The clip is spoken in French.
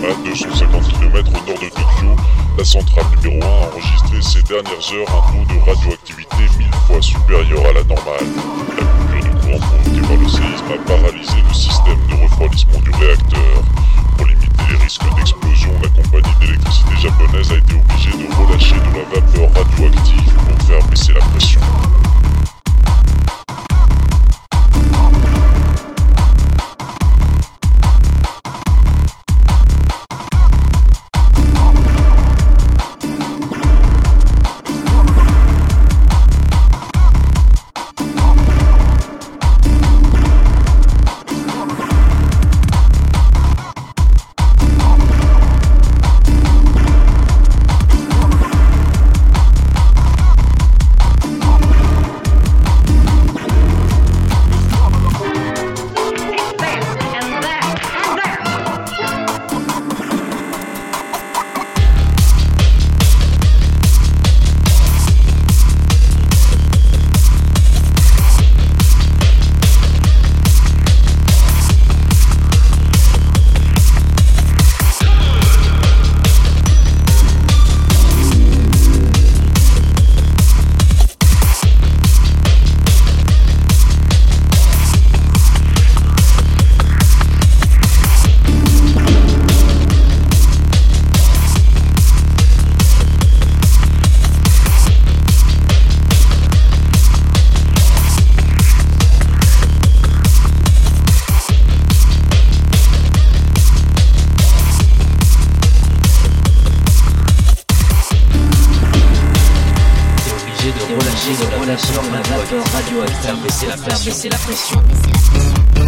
250 km au nord de Tokyo, la centrale numéro 1 a enregistré ces dernières heures un taux de radioactivité mille fois supérieur à la normale. La coupure de courant provoquée par le séisme a paralysé le système de refroidissement du réacteur. Pour limiter les risques d'explosion, la compagnie d'électricité japonaise a été obligée de relâcher de la vapeur radioactive pour faire baisser la pression. baisser la pression.